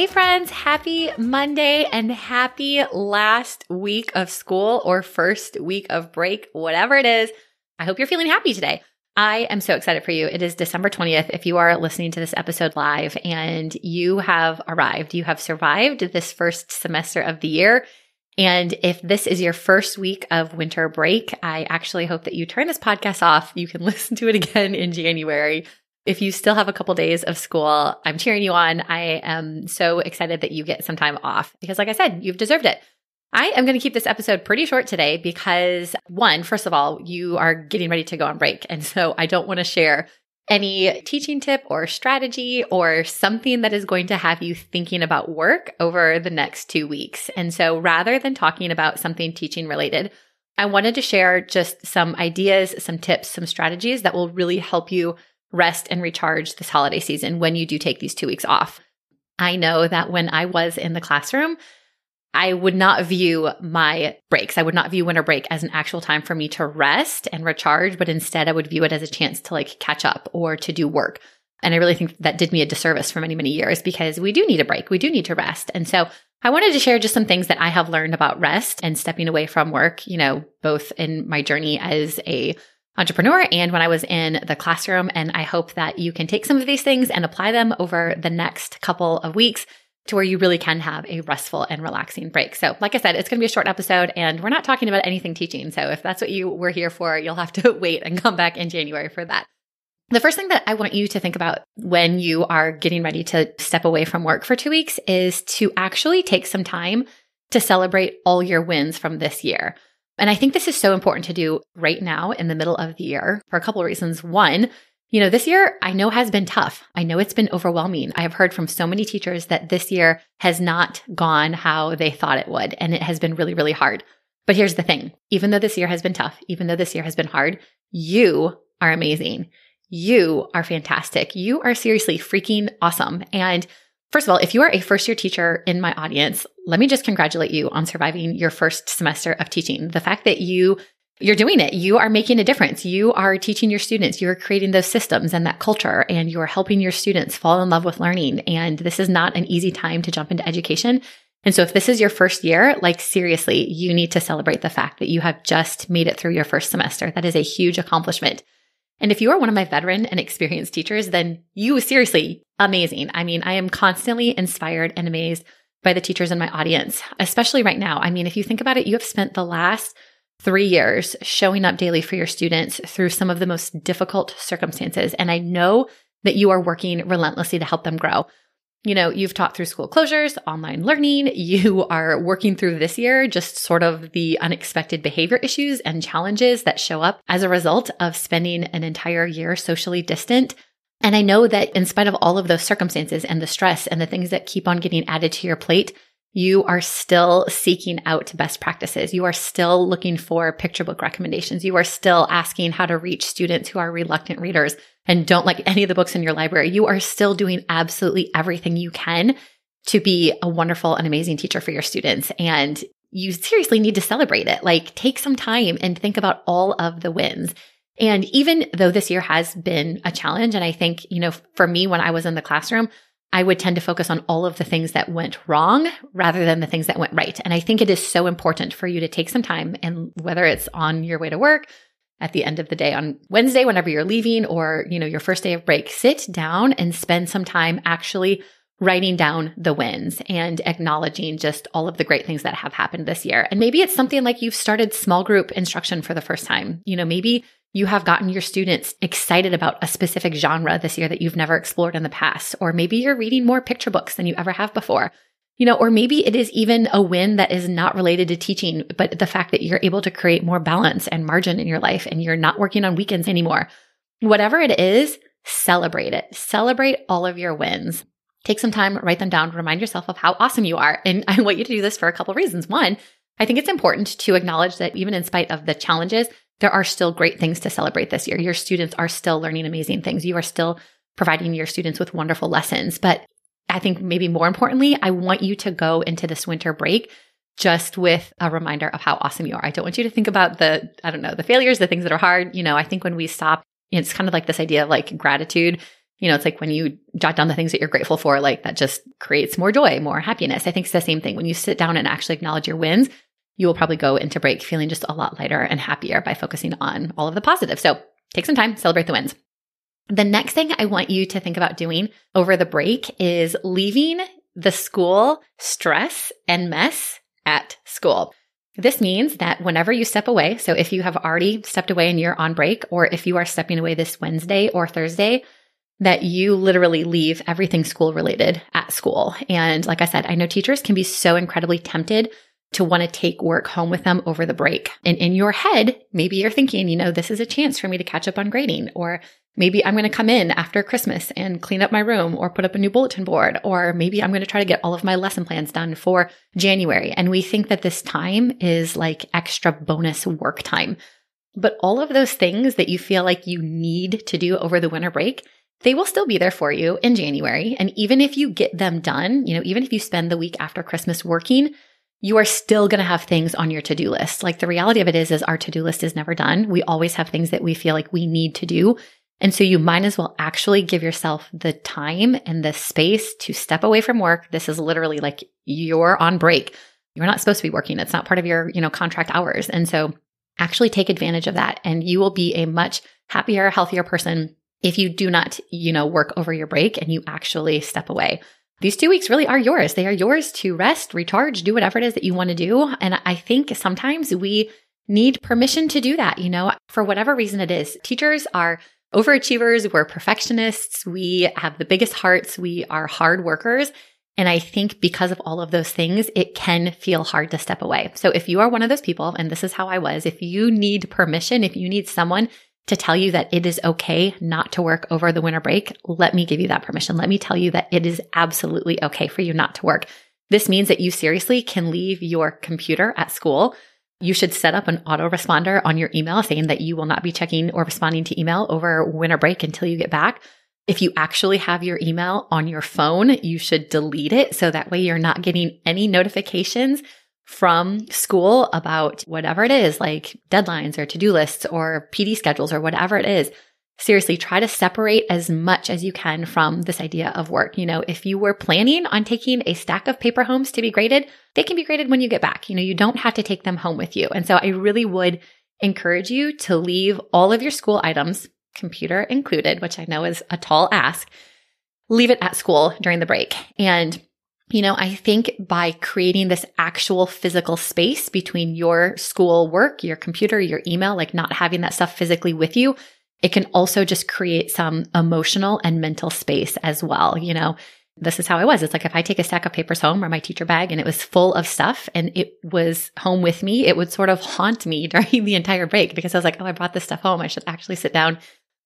Hey, friends, happy Monday and happy last week of school or first week of break, whatever it is. I hope you're feeling happy today. I am so excited for you. It is December 20th. If you are listening to this episode live and you have arrived, you have survived this first semester of the year. And if this is your first week of winter break, I actually hope that you turn this podcast off. You can listen to it again in January. If you still have a couple days of school, I'm cheering you on. I am so excited that you get some time off because, like I said, you've deserved it. I am going to keep this episode pretty short today because, one, first of all, you are getting ready to go on break. And so I don't want to share any teaching tip or strategy or something that is going to have you thinking about work over the next two weeks. And so rather than talking about something teaching related, I wanted to share just some ideas, some tips, some strategies that will really help you rest and recharge this holiday season when you do take these two weeks off. I know that when I was in the classroom, I would not view my breaks. I would not view winter break as an actual time for me to rest and recharge, but instead I would view it as a chance to like catch up or to do work. And I really think that did me a disservice for many, many years because we do need a break. We do need to rest. And so I wanted to share just some things that I have learned about rest and stepping away from work, you know, both in my journey as a entrepreneur and when I was in the classroom. And I hope that you can take some of these things and apply them over the next couple of weeks to where you really can have a restful and relaxing break. So, like I said, it's going to be a short episode and we're not talking about anything teaching. So, if that's what you were here for, you'll have to wait and come back in January for that. The first thing that I want you to think about when you are getting ready to step away from work for two weeks is to actually take some time to celebrate all your wins from this year. And I think this is so important to do right now in the middle of the year for a couple of reasons. One, you know, this year I know has been tough. I know it's been overwhelming. I have heard from so many teachers that this year has not gone how they thought it would, and it has been really, really hard. But here's the thing even though this year has been tough, even though this year has been hard, you are amazing. You are fantastic. You are seriously freaking awesome. And First of all, if you are a first year teacher in my audience, let me just congratulate you on surviving your first semester of teaching. The fact that you you're doing it. You are making a difference. You are teaching your students. You're creating those systems and that culture and you're helping your students fall in love with learning. And this is not an easy time to jump into education. And so if this is your first year, like seriously, you need to celebrate the fact that you have just made it through your first semester. That is a huge accomplishment. And if you are one of my veteran and experienced teachers, then you seriously amazing. I mean, I am constantly inspired and amazed by the teachers in my audience, especially right now. I mean, if you think about it, you have spent the last three years showing up daily for your students through some of the most difficult circumstances. And I know that you are working relentlessly to help them grow. You know, you've taught through school closures, online learning. You are working through this year just sort of the unexpected behavior issues and challenges that show up as a result of spending an entire year socially distant. And I know that in spite of all of those circumstances and the stress and the things that keep on getting added to your plate, you are still seeking out best practices. You are still looking for picture book recommendations. You are still asking how to reach students who are reluctant readers and don't like any of the books in your library. You are still doing absolutely everything you can to be a wonderful and amazing teacher for your students. And you seriously need to celebrate it. Like take some time and think about all of the wins. And even though this year has been a challenge, and I think, you know, for me, when I was in the classroom, I would tend to focus on all of the things that went wrong rather than the things that went right. And I think it is so important for you to take some time and whether it's on your way to work, at the end of the day on Wednesday, whenever you're leaving or, you know, your first day of break, sit down and spend some time actually writing down the wins and acknowledging just all of the great things that have happened this year. And maybe it's something like you've started small group instruction for the first time. You know, maybe you have gotten your students excited about a specific genre this year that you've never explored in the past. Or maybe you're reading more picture books than you ever have before. You know, or maybe it is even a win that is not related to teaching, but the fact that you're able to create more balance and margin in your life and you're not working on weekends anymore. Whatever it is, celebrate it. Celebrate all of your wins. Take some time, write them down, remind yourself of how awesome you are. And I want you to do this for a couple of reasons. One, I think it's important to acknowledge that even in spite of the challenges, there are still great things to celebrate this year. Your students are still learning amazing things. You are still providing your students with wonderful lessons. But I think maybe more importantly, I want you to go into this winter break just with a reminder of how awesome you are. I don't want you to think about the, I don't know, the failures, the things that are hard. You know, I think when we stop, it's kind of like this idea of like gratitude. You know, it's like when you jot down the things that you're grateful for, like that just creates more joy, more happiness. I think it's the same thing. When you sit down and actually acknowledge your wins, you will probably go into break feeling just a lot lighter and happier by focusing on all of the positive. So take some time, celebrate the wins. The next thing I want you to think about doing over the break is leaving the school stress and mess at school. This means that whenever you step away, so if you have already stepped away and you're on break, or if you are stepping away this Wednesday or Thursday, that you literally leave everything school related at school. And like I said, I know teachers can be so incredibly tempted to want to take work home with them over the break. And in your head, maybe you're thinking, you know, this is a chance for me to catch up on grading, or maybe I'm going to come in after Christmas and clean up my room or put up a new bulletin board, or maybe I'm going to try to get all of my lesson plans done for January. And we think that this time is like extra bonus work time. But all of those things that you feel like you need to do over the winter break, they will still be there for you in January. And even if you get them done, you know, even if you spend the week after Christmas working, you are still going to have things on your to-do list. Like the reality of it is, is our to-do list is never done. We always have things that we feel like we need to do. And so you might as well actually give yourself the time and the space to step away from work. This is literally like you're on break. You're not supposed to be working. It's not part of your, you know, contract hours. And so actually take advantage of that and you will be a much happier, healthier person if you do not, you know, work over your break and you actually step away these two weeks really are yours. They are yours to rest, recharge, do whatever it is that you want to do. And I think sometimes we need permission to do that, you know, for whatever reason it is. Teachers are overachievers, we're perfectionists, we have the biggest hearts, we are hard workers. And I think because of all of those things, it can feel hard to step away. So if you are one of those people, and this is how I was, if you need permission, if you need someone to tell you that it is okay not to work over the winter break, let me give you that permission. Let me tell you that it is absolutely okay for you not to work. This means that you seriously can leave your computer at school. You should set up an autoresponder on your email saying that you will not be checking or responding to email over winter break until you get back. If you actually have your email on your phone, you should delete it so that way you're not getting any notifications from school about whatever it is, like deadlines or to do lists or PD schedules or whatever it is. Seriously, try to separate as much as you can from this idea of work. You know, if you were planning on taking a stack of paper homes to be graded, they can be graded when you get back. You know, you don't have to take them home with you. And so I really would encourage you to leave all of your school items, computer included, which I know is a tall ask, leave it at school during the break. And you know, I think by creating this actual physical space between your school work, your computer, your email, like not having that stuff physically with you, it can also just create some emotional and mental space as well. You know, this is how I was. It's like if I take a stack of papers home or my teacher bag and it was full of stuff and it was home with me, it would sort of haunt me during the entire break because I was like, oh, I brought this stuff home. I should actually sit down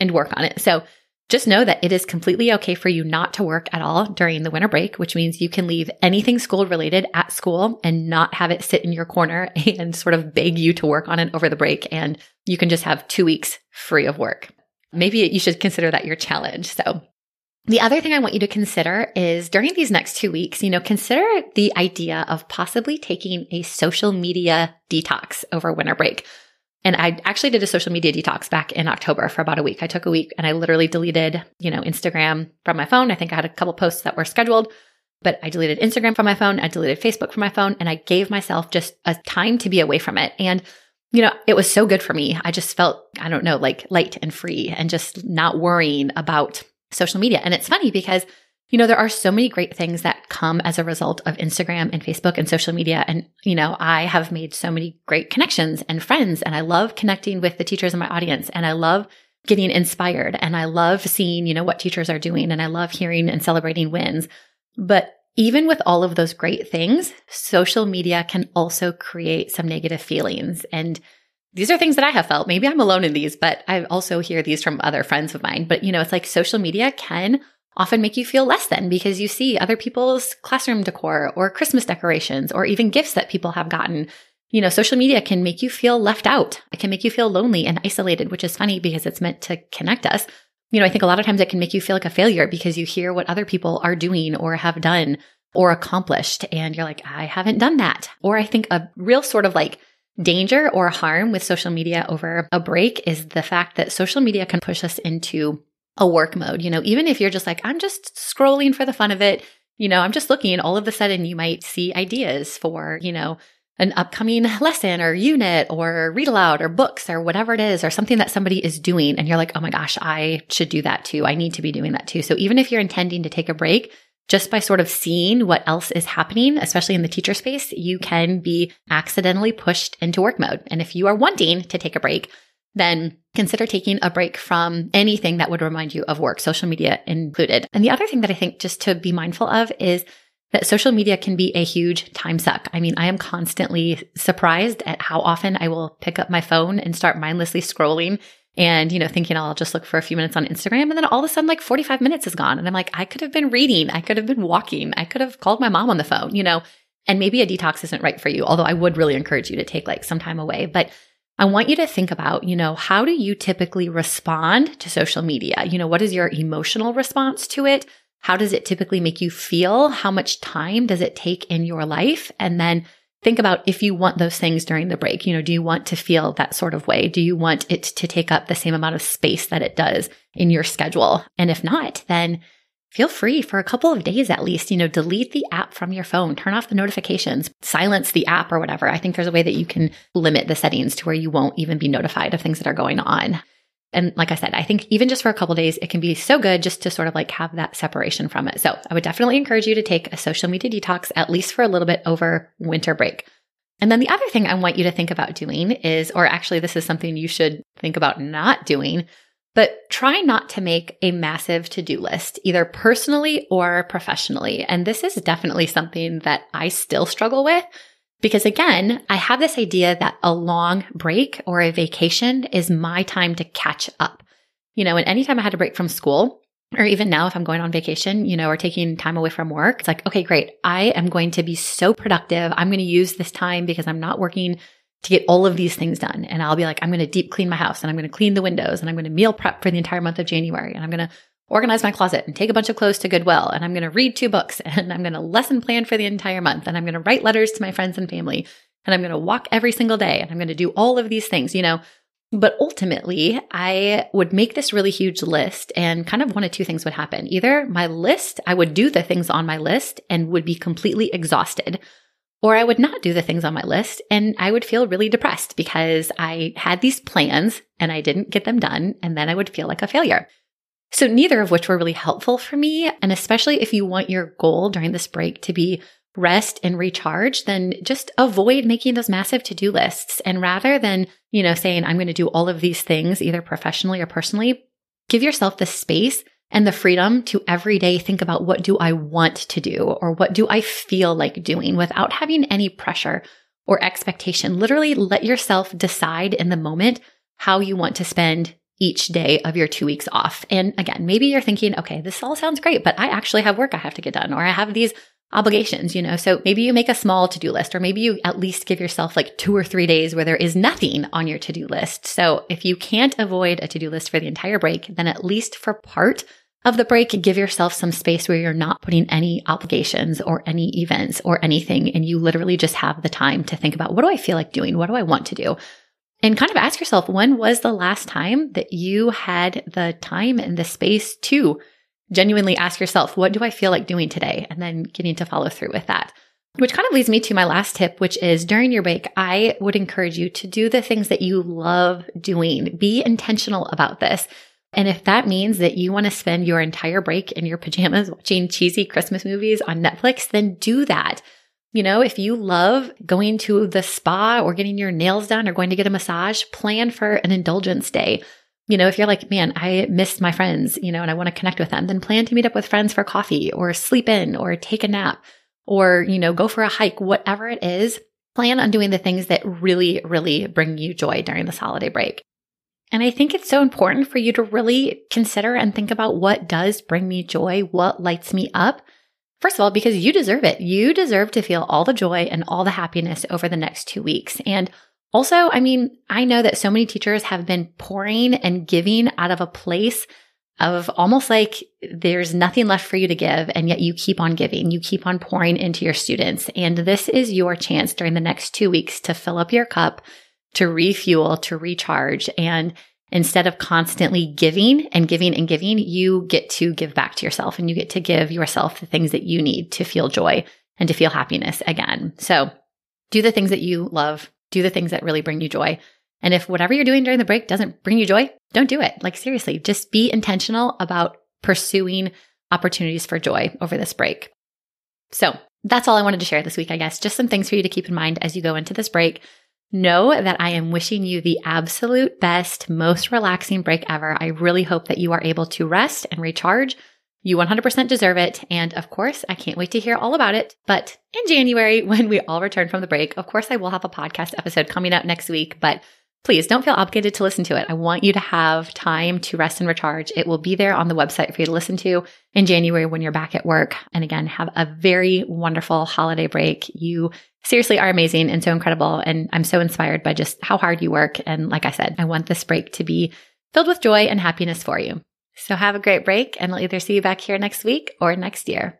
and work on it. So just know that it is completely okay for you not to work at all during the winter break, which means you can leave anything school related at school and not have it sit in your corner and sort of beg you to work on it over the break. And you can just have two weeks free of work. Maybe you should consider that your challenge. So the other thing I want you to consider is during these next two weeks, you know, consider the idea of possibly taking a social media detox over winter break. And I actually did a social media detox back in October for about a week. I took a week and I literally deleted, you know, Instagram from my phone. I think I had a couple posts that were scheduled, but I deleted Instagram from my phone. I deleted Facebook from my phone and I gave myself just a time to be away from it. And, you know, it was so good for me. I just felt, I don't know, like light and free and just not worrying about social media. And it's funny because you know, there are so many great things that come as a result of Instagram and Facebook and social media. And, you know, I have made so many great connections and friends, and I love connecting with the teachers in my audience. And I love getting inspired and I love seeing, you know, what teachers are doing. And I love hearing and celebrating wins. But even with all of those great things, social media can also create some negative feelings. And these are things that I have felt. Maybe I'm alone in these, but I also hear these from other friends of mine. But, you know, it's like social media can often make you feel less than because you see other people's classroom decor or Christmas decorations or even gifts that people have gotten. You know, social media can make you feel left out. It can make you feel lonely and isolated, which is funny because it's meant to connect us. You know, I think a lot of times it can make you feel like a failure because you hear what other people are doing or have done or accomplished. And you're like, I haven't done that. Or I think a real sort of like danger or harm with social media over a break is the fact that social media can push us into a work mode. You know, even if you're just like, I'm just scrolling for the fun of it, you know, I'm just looking, all of a sudden you might see ideas for, you know, an upcoming lesson or unit or read aloud or books or whatever it is or something that somebody is doing. And you're like, oh my gosh, I should do that too. I need to be doing that too. So even if you're intending to take a break, just by sort of seeing what else is happening, especially in the teacher space, you can be accidentally pushed into work mode. And if you are wanting to take a break, then consider taking a break from anything that would remind you of work, social media included. And the other thing that I think just to be mindful of is that social media can be a huge time suck. I mean, I am constantly surprised at how often I will pick up my phone and start mindlessly scrolling and, you know, thinking I'll just look for a few minutes on Instagram. And then all of a sudden, like 45 minutes is gone. And I'm like, I could have been reading. I could have been walking. I could have called my mom on the phone, you know, and maybe a detox isn't right for you. Although I would really encourage you to take like some time away. But I want you to think about, you know, how do you typically respond to social media? You know, what is your emotional response to it? How does it typically make you feel? How much time does it take in your life? And then think about if you want those things during the break. You know, do you want to feel that sort of way? Do you want it to take up the same amount of space that it does in your schedule? And if not, then feel free for a couple of days at least, you know, delete the app from your phone, turn off the notifications, silence the app or whatever. I think there's a way that you can limit the settings to where you won't even be notified of things that are going on. And like I said, I think even just for a couple days, it can be so good just to sort of like have that separation from it. So I would definitely encourage you to take a social media detox at least for a little bit over winter break. And then the other thing I want you to think about doing is, or actually, this is something you should think about not doing, but try not to make a massive to do list, either personally or professionally. And this is definitely something that I still struggle with because again, I have this idea that a long break or a vacation is my time to catch up. You know, and anytime I had a break from school, or even now if I'm going on vacation, you know, or taking time away from work, it's like, okay, great. I am going to be so productive. I'm going to use this time because I'm not working to get all of these things done. And I'll be like, I'm going to deep clean my house and I'm going to clean the windows and I'm going to meal prep for the entire month of January and I'm going to organize my closet and take a bunch of clothes to Goodwill and I'm going to read two books and I'm going to lesson plan for the entire month and I'm going to write letters to my friends and family and I'm going to walk every single day and I'm going to do all of these things, you know. But ultimately, I would make this really huge list and kind of one of two things would happen. Either my list, I would do the things on my list and would be completely exhausted or I would not do the things on my list and I would feel really depressed because I had these plans and I didn't get them done. And then I would feel like a failure. So neither of which were really helpful for me. And especially if you want your goal during this break to be rest and recharge, then just avoid making those massive to do lists. And rather than, you know, saying, I'm going to do all of these things, either professionally or personally, give yourself the space and the freedom to every day think about what do I want to do or what do I feel like doing without having any pressure or expectation. Literally let yourself decide in the moment how you want to spend each day of your two weeks off. And again, maybe you're thinking, okay, this all sounds great, but I actually have work I have to get done or I have these obligations, you know? So maybe you make a small to do list, or maybe you at least give yourself like two or three days where there is nothing on your to do list. So if you can't avoid a to do list for the entire break, then at least for part of the break, give yourself some space where you're not putting any obligations or any events or anything. And you literally just have the time to think about what do I feel like doing? What do I want to do? And kind of ask yourself, when was the last time that you had the time and the space to genuinely ask yourself, what do I feel like doing today? And then getting to follow through with that. Which kind of leads me to my last tip, which is during your break, I would encourage you to do the things that you love doing. Be intentional about this. And if that means that you want to spend your entire break in your pajamas watching cheesy Christmas movies on Netflix, then do that. You know, if you love going to the spa or getting your nails done or going to get a massage, plan for an indulgence day. You know, if you're like, man, I miss my friends, you know, and I want to connect with them, then plan to meet up with friends for coffee or sleep in or take a nap or, you know, go for a hike, whatever it is. Plan on doing the things that really, really bring you joy during this holiday break. And I think it's so important for you to really consider and think about what does bring me joy, what lights me up. First of all, because you deserve it. You deserve to feel all the joy and all the happiness over the next two weeks. And also, I mean, I know that so many teachers have been pouring and giving out of a place of almost like there's nothing left for you to give, and yet you keep on giving, you keep on pouring into your students. And this is your chance during the next two weeks to fill up your cup to refuel, to recharge. And instead of constantly giving and giving and giving, you get to give back to yourself and you get to give yourself the things that you need to feel joy and to feel happiness again. So do the things that you love, do the things that really bring you joy. And if whatever you're doing during the break doesn't bring you joy, don't do it. Like seriously, just be intentional about pursuing opportunities for joy over this break. So that's all I wanted to share this week, I guess. Just some things for you to keep in mind as you go into this break. Know that I am wishing you the absolute best, most relaxing break ever. I really hope that you are able to rest and recharge. You 100% deserve it. And of course, I can't wait to hear all about it. But in January, when we all return from the break, of course, I will have a podcast episode coming out next week. But please don't feel obligated to listen to it. I want you to have time to rest and recharge. It will be there on the website for you to listen to in January when you're back at work. And again, have a very wonderful holiday break. You seriously are amazing and so incredible. And I'm so inspired by just how hard you work. And like I said, I want this break to be filled with joy and happiness for you. So have a great break and I'll either see you back here next week or next year.